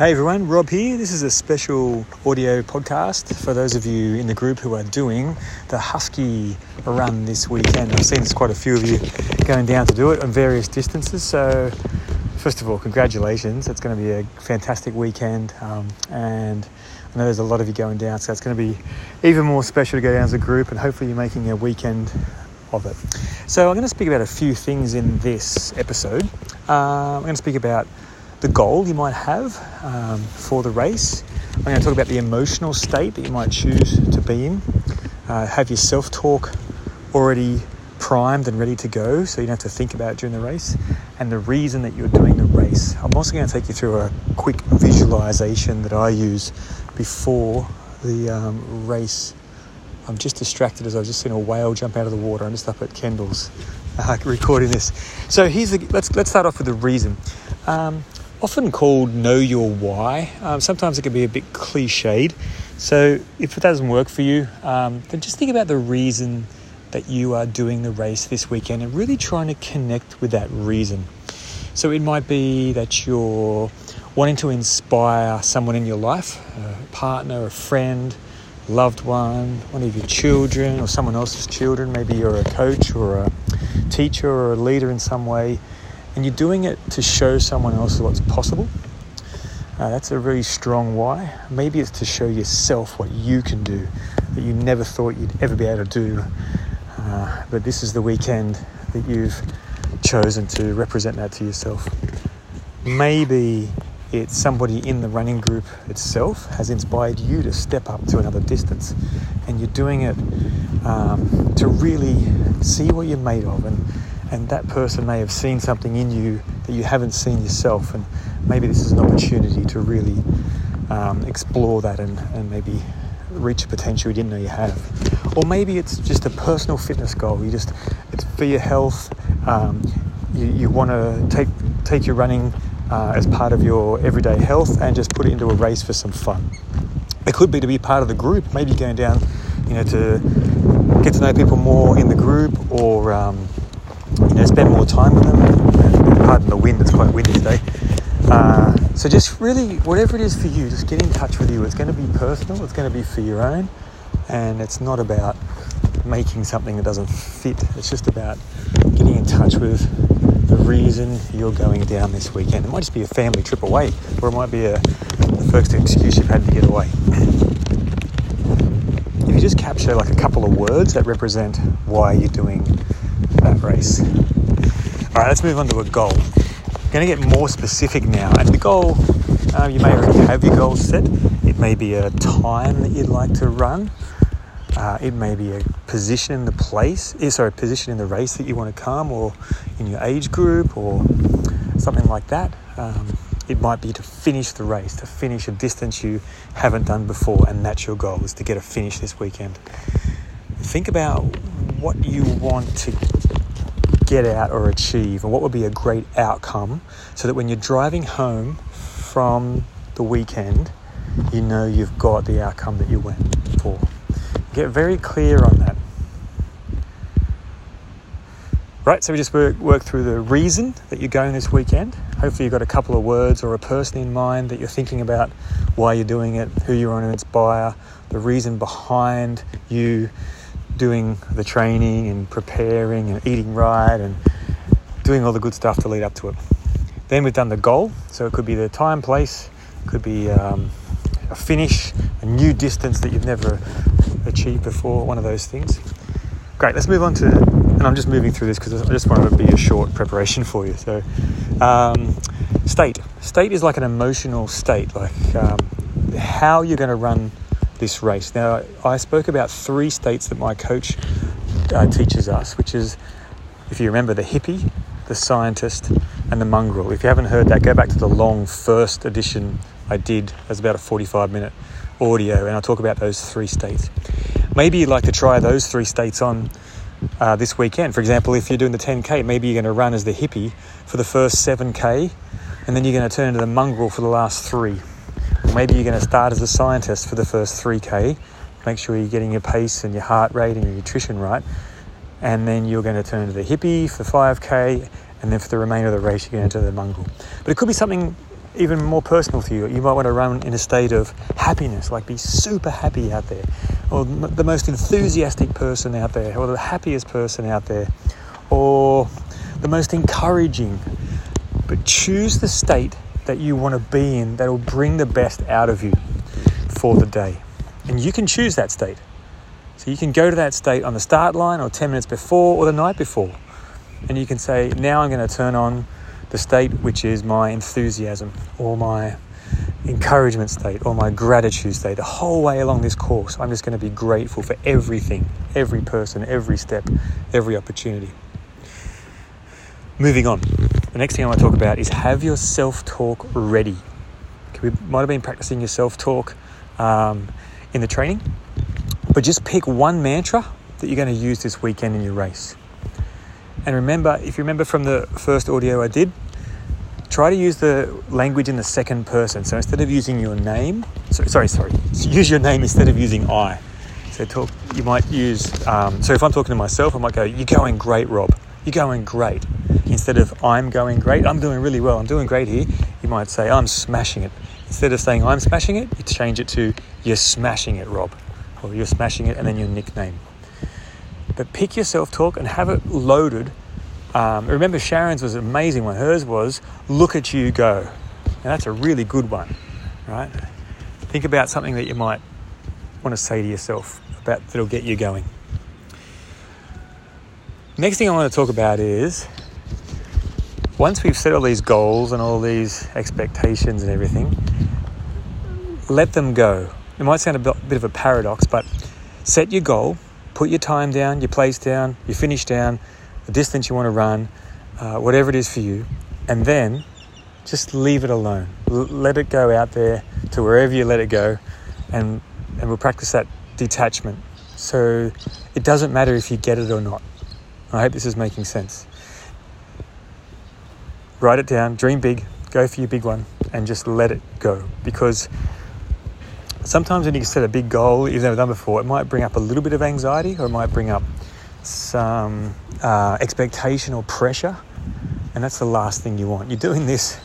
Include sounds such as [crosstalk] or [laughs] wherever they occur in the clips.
Hey everyone, Rob here. This is a special audio podcast for those of you in the group who are doing the Husky run this weekend. I've seen quite a few of you going down to do it on various distances. So, first of all, congratulations. It's going to be a fantastic weekend, um, and I know there's a lot of you going down, so it's going to be even more special to go down as a group, and hopefully, you're making a weekend of it. So, I'm going to speak about a few things in this episode. Uh, I'm going to speak about the goal you might have um, for the race. I'm going to talk about the emotional state that you might choose to be in. Uh, have your self talk already primed and ready to go so you don't have to think about it during the race, and the reason that you're doing the race. I'm also going to take you through a quick visualization that I use before the um, race. I'm just distracted as I've just seen a whale jump out of the water. I'm just up at Kendall's uh, [laughs] recording this. So here's the let's let's start off with the reason. Um, often called know your why. Um, sometimes it can be a bit cliched. So if it doesn't work for you, um, then just think about the reason that you are doing the race this weekend and really trying to connect with that reason. So it might be that you're wanting to inspire someone in your life, a partner, a friend, loved one, one of your children, or someone else's children. Maybe you're a coach or a teacher or a leader in some way and you're doing it to show someone else what's possible. Uh, that's a really strong why. Maybe it's to show yourself what you can do that you never thought you'd ever be able to do. Uh, but this is the weekend that you've chosen to represent that to yourself. Maybe it's somebody in the running group itself has inspired you to step up to another distance, and you're doing it um, to really see what you're made of and and that person may have seen something in you that you haven't seen yourself. And maybe this is an opportunity to really um, explore that and, and maybe reach a potential you didn't know you have. Or maybe it's just a personal fitness goal. You just it's for your health. Um, you, you want to take take your running uh, as part of your everyday health and just put it into a race for some fun. It could be to be part of the group. Maybe going down you know to get to know people more in the group or um, you know, spend more time with them. Pardon the wind, it's quite windy today. Uh, so just really, whatever it is for you, just get in touch with you. It's going to be personal. It's going to be for your own, and it's not about making something that doesn't fit. It's just about getting in touch with the reason you're going down this weekend. It might just be a family trip away, or it might be a, the first excuse you've had to get away. If you just capture like a couple of words that represent why you're doing that race. All right, let's move on to a goal. I'm going to get more specific now. And the goal, um, you may already have your goal set. It may be a time that you'd like to run. Uh, it may be a position in the place, eh, sorry, position in the race that you want to come, or in your age group, or something like that. Um, it might be to finish the race, to finish a distance you haven't done before, and that's your goal is to get a finish this weekend. Think about what you want to get out or achieve, and what would be a great outcome, so that when you're driving home from the weekend, you know you've got the outcome that you went for. Get very clear on that. Right, so we just work, work through the reason that you're going this weekend. Hopefully, you've got a couple of words or a person in mind that you're thinking about why you're doing it, who you want to inspire, the reason behind you doing the training and preparing and eating right and doing all the good stuff to lead up to it. Then we've done the goal, so it could be the time, place, could be um, a finish, a new distance that you've never achieved before, one of those things. Great, let's move on to, and I'm just moving through this because I just wanted to be a short preparation for you. So, um, state. State is like an emotional state, like um, how you're going to run this race. Now, I spoke about three states that my coach uh, teaches us, which is, if you remember, the hippie, the scientist, and the mongrel. If you haven't heard that, go back to the long first edition I did. It's about a 45 minute audio, and I'll talk about those three states. Maybe you'd like to try those three states on uh, this weekend. For example, if you're doing the 10K, maybe you're going to run as the hippie for the first 7K, and then you're going to turn to the mongrel for the last three. Maybe you're going to start as a scientist for the first 3K, make sure you're getting your pace and your heart rate and your nutrition right, and then you're going to turn to the hippie for 5K, and then for the remainder of the race, you're going to the mongrel. But it could be something even more personal for you. You might want to run in a state of happiness, like be super happy out there, or the most enthusiastic person out there, or the happiest person out there, or the most encouraging. But choose the state that you want to be in that will bring the best out of you for the day. And you can choose that state. So you can go to that state on the start line or 10 minutes before or the night before. And you can say, now I'm going to turn on the state which is my enthusiasm or my encouragement state or my gratitude state. The whole way along this course, I'm just going to be grateful for everything, every person, every step, every opportunity. Moving on, the next thing I want to talk about is have your self talk ready. We might have been practicing your self talk um, in the training, but just pick one mantra that you're going to use this weekend in your race. And remember, if you remember from the first audio I did, try to use the language in the second person. So instead of using your name, so, sorry, sorry, [laughs] use your name instead of using I. So talk, you might use. Um, so if I'm talking to myself, I might go, "You're going great, Rob. You're going great." Instead of "I'm going great," I'm doing really well. I'm doing great here. You might say, "I'm smashing it." Instead of saying "I'm smashing it," you change it to "You're smashing it, Rob," or "You're smashing it," and then your nickname. But pick your self talk and have it loaded. Um, remember, Sharon's was an amazing one. Hers was "Look at you go," and that's a really good one, right? Think about something that you might want to say to yourself about that'll get you going. Next thing I want to talk about is once we've set all these goals and all these expectations and everything, let them go. It might sound a bit of a paradox, but set your goal, put your time down, your place down, your finish down, the distance you want to run, uh, whatever it is for you, and then just leave it alone. L- let it go out there to wherever you let it go, and and we'll practice that detachment. So it doesn't matter if you get it or not. I hope this is making sense write it down, dream big, go for your big one, and just let it go. Because sometimes when you set a big goal you've never done before, it might bring up a little bit of anxiety or it might bring up some uh, expectation or pressure. And that's the last thing you want. You're doing this,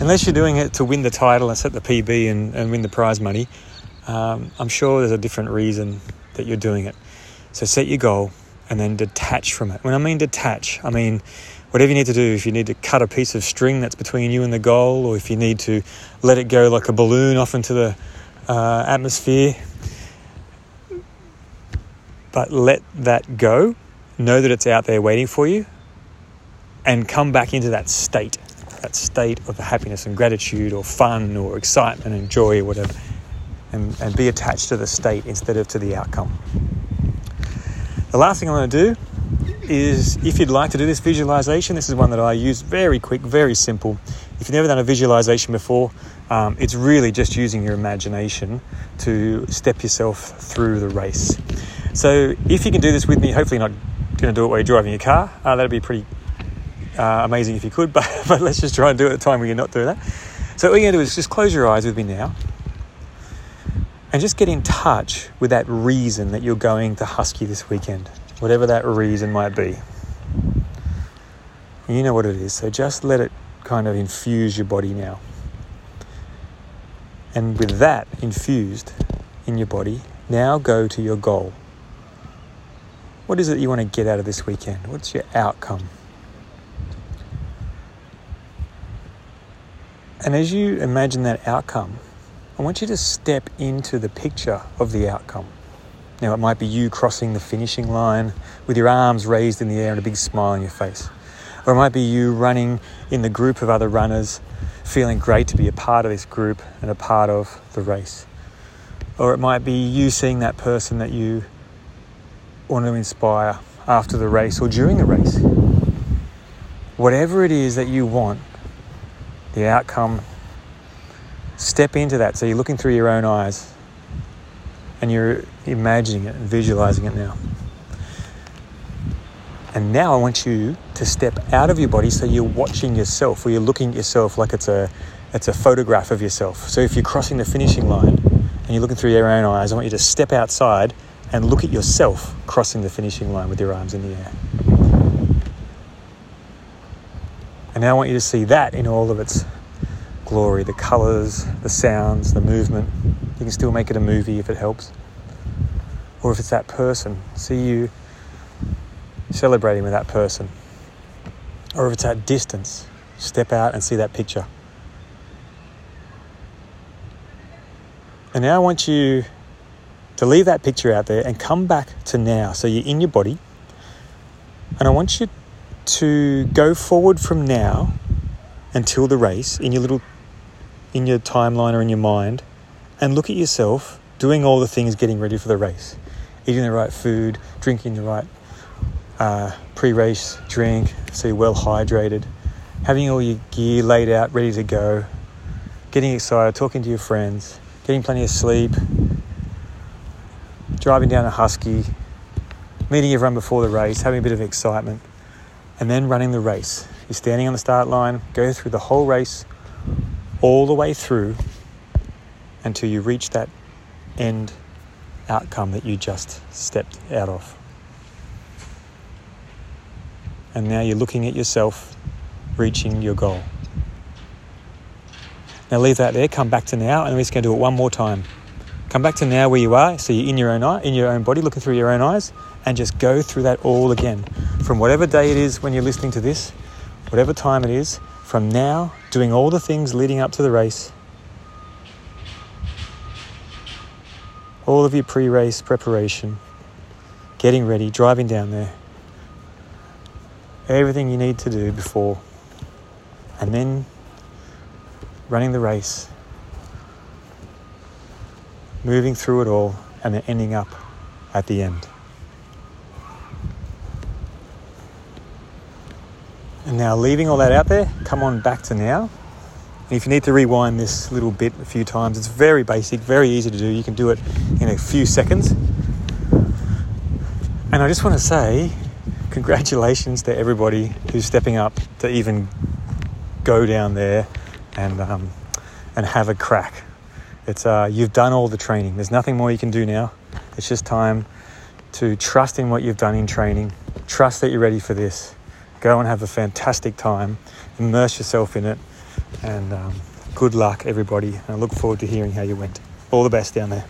unless you're doing it to win the title and set the PB and, and win the prize money, um, I'm sure there's a different reason that you're doing it. So set your goal and then detach from it. When I mean detach, I mean whatever you need to do, if you need to cut a piece of string that's between you and the goal, or if you need to let it go like a balloon off into the uh, atmosphere, but let that go. Know that it's out there waiting for you, and come back into that state, that state of happiness and gratitude, or fun, or excitement and joy, or whatever, and, and be attached to the state instead of to the outcome. The last thing I'm going to do is if you'd like to do this visualization, this is one that I use very quick, very simple. If you've never done a visualization before, um, it's really just using your imagination to step yourself through the race. So if you can do this with me, hopefully not going to do it while you're driving your car. Uh, that'd be pretty uh, amazing if you could, [laughs] but, but let's just try and do it at a time when you're not doing that. So what you're going to do is just close your eyes with me now and just get in touch with that reason that you're going to Husky this weekend whatever that reason might be. You know what it is, so just let it kind of infuse your body now. And with that infused in your body, now go to your goal. What is it you want to get out of this weekend? What's your outcome? And as you imagine that outcome, I want you to step into the picture of the outcome. Now, it might be you crossing the finishing line with your arms raised in the air and a big smile on your face. Or it might be you running in the group of other runners, feeling great to be a part of this group and a part of the race. Or it might be you seeing that person that you want to inspire after the race or during the race. Whatever it is that you want, the outcome, step into that. So you're looking through your own eyes and you're imagining it and visualizing it now. And now I want you to step out of your body so you're watching yourself or you're looking at yourself like it's a it's a photograph of yourself. So if you're crossing the finishing line and you're looking through your own eyes, I want you to step outside and look at yourself crossing the finishing line with your arms in the air. And now I want you to see that in all of its glory, the colours, the sounds, the movement. You can still make it a movie if it helps. Or if it's that person, see you celebrating with that person. Or if it's at distance, step out and see that picture. And now I want you to leave that picture out there and come back to now. So you're in your body. And I want you to go forward from now until the race in your little in your timeline or in your mind and look at yourself doing all the things getting ready for the race. Eating the right food, drinking the right uh, pre-race drink, so you're well hydrated, having all your gear laid out, ready to go, getting excited, talking to your friends, getting plenty of sleep, driving down a husky, meeting everyone before the race, having a bit of excitement, and then running the race. You're standing on the start line, go through the whole race, all the way through until you reach that end outcome that you just stepped out of. And now you're looking at yourself reaching your goal. Now leave that there, come back to now, and we're just going to do it one more time. Come back to now where you are, so you're in your own eye, in your own body, looking through your own eyes, and just go through that all again. From whatever day it is when you're listening to this, whatever time it is, from now, doing all the things leading up to the race, all of your pre race preparation, getting ready, driving down there, everything you need to do before, and then running the race, moving through it all, and then ending up at the end. And now, leaving all that out there, come on back to now. And if you need to rewind this little bit a few times, it's very basic, very easy to do. You can do it in a few seconds. And I just want to say, congratulations to everybody who's stepping up to even go down there and um, and have a crack. It's uh, you've done all the training. There's nothing more you can do now. It's just time to trust in what you've done in training. Trust that you're ready for this. Go and have a fantastic time. Immerse yourself in it, and um, good luck, everybody. And I look forward to hearing how you went. All the best down there.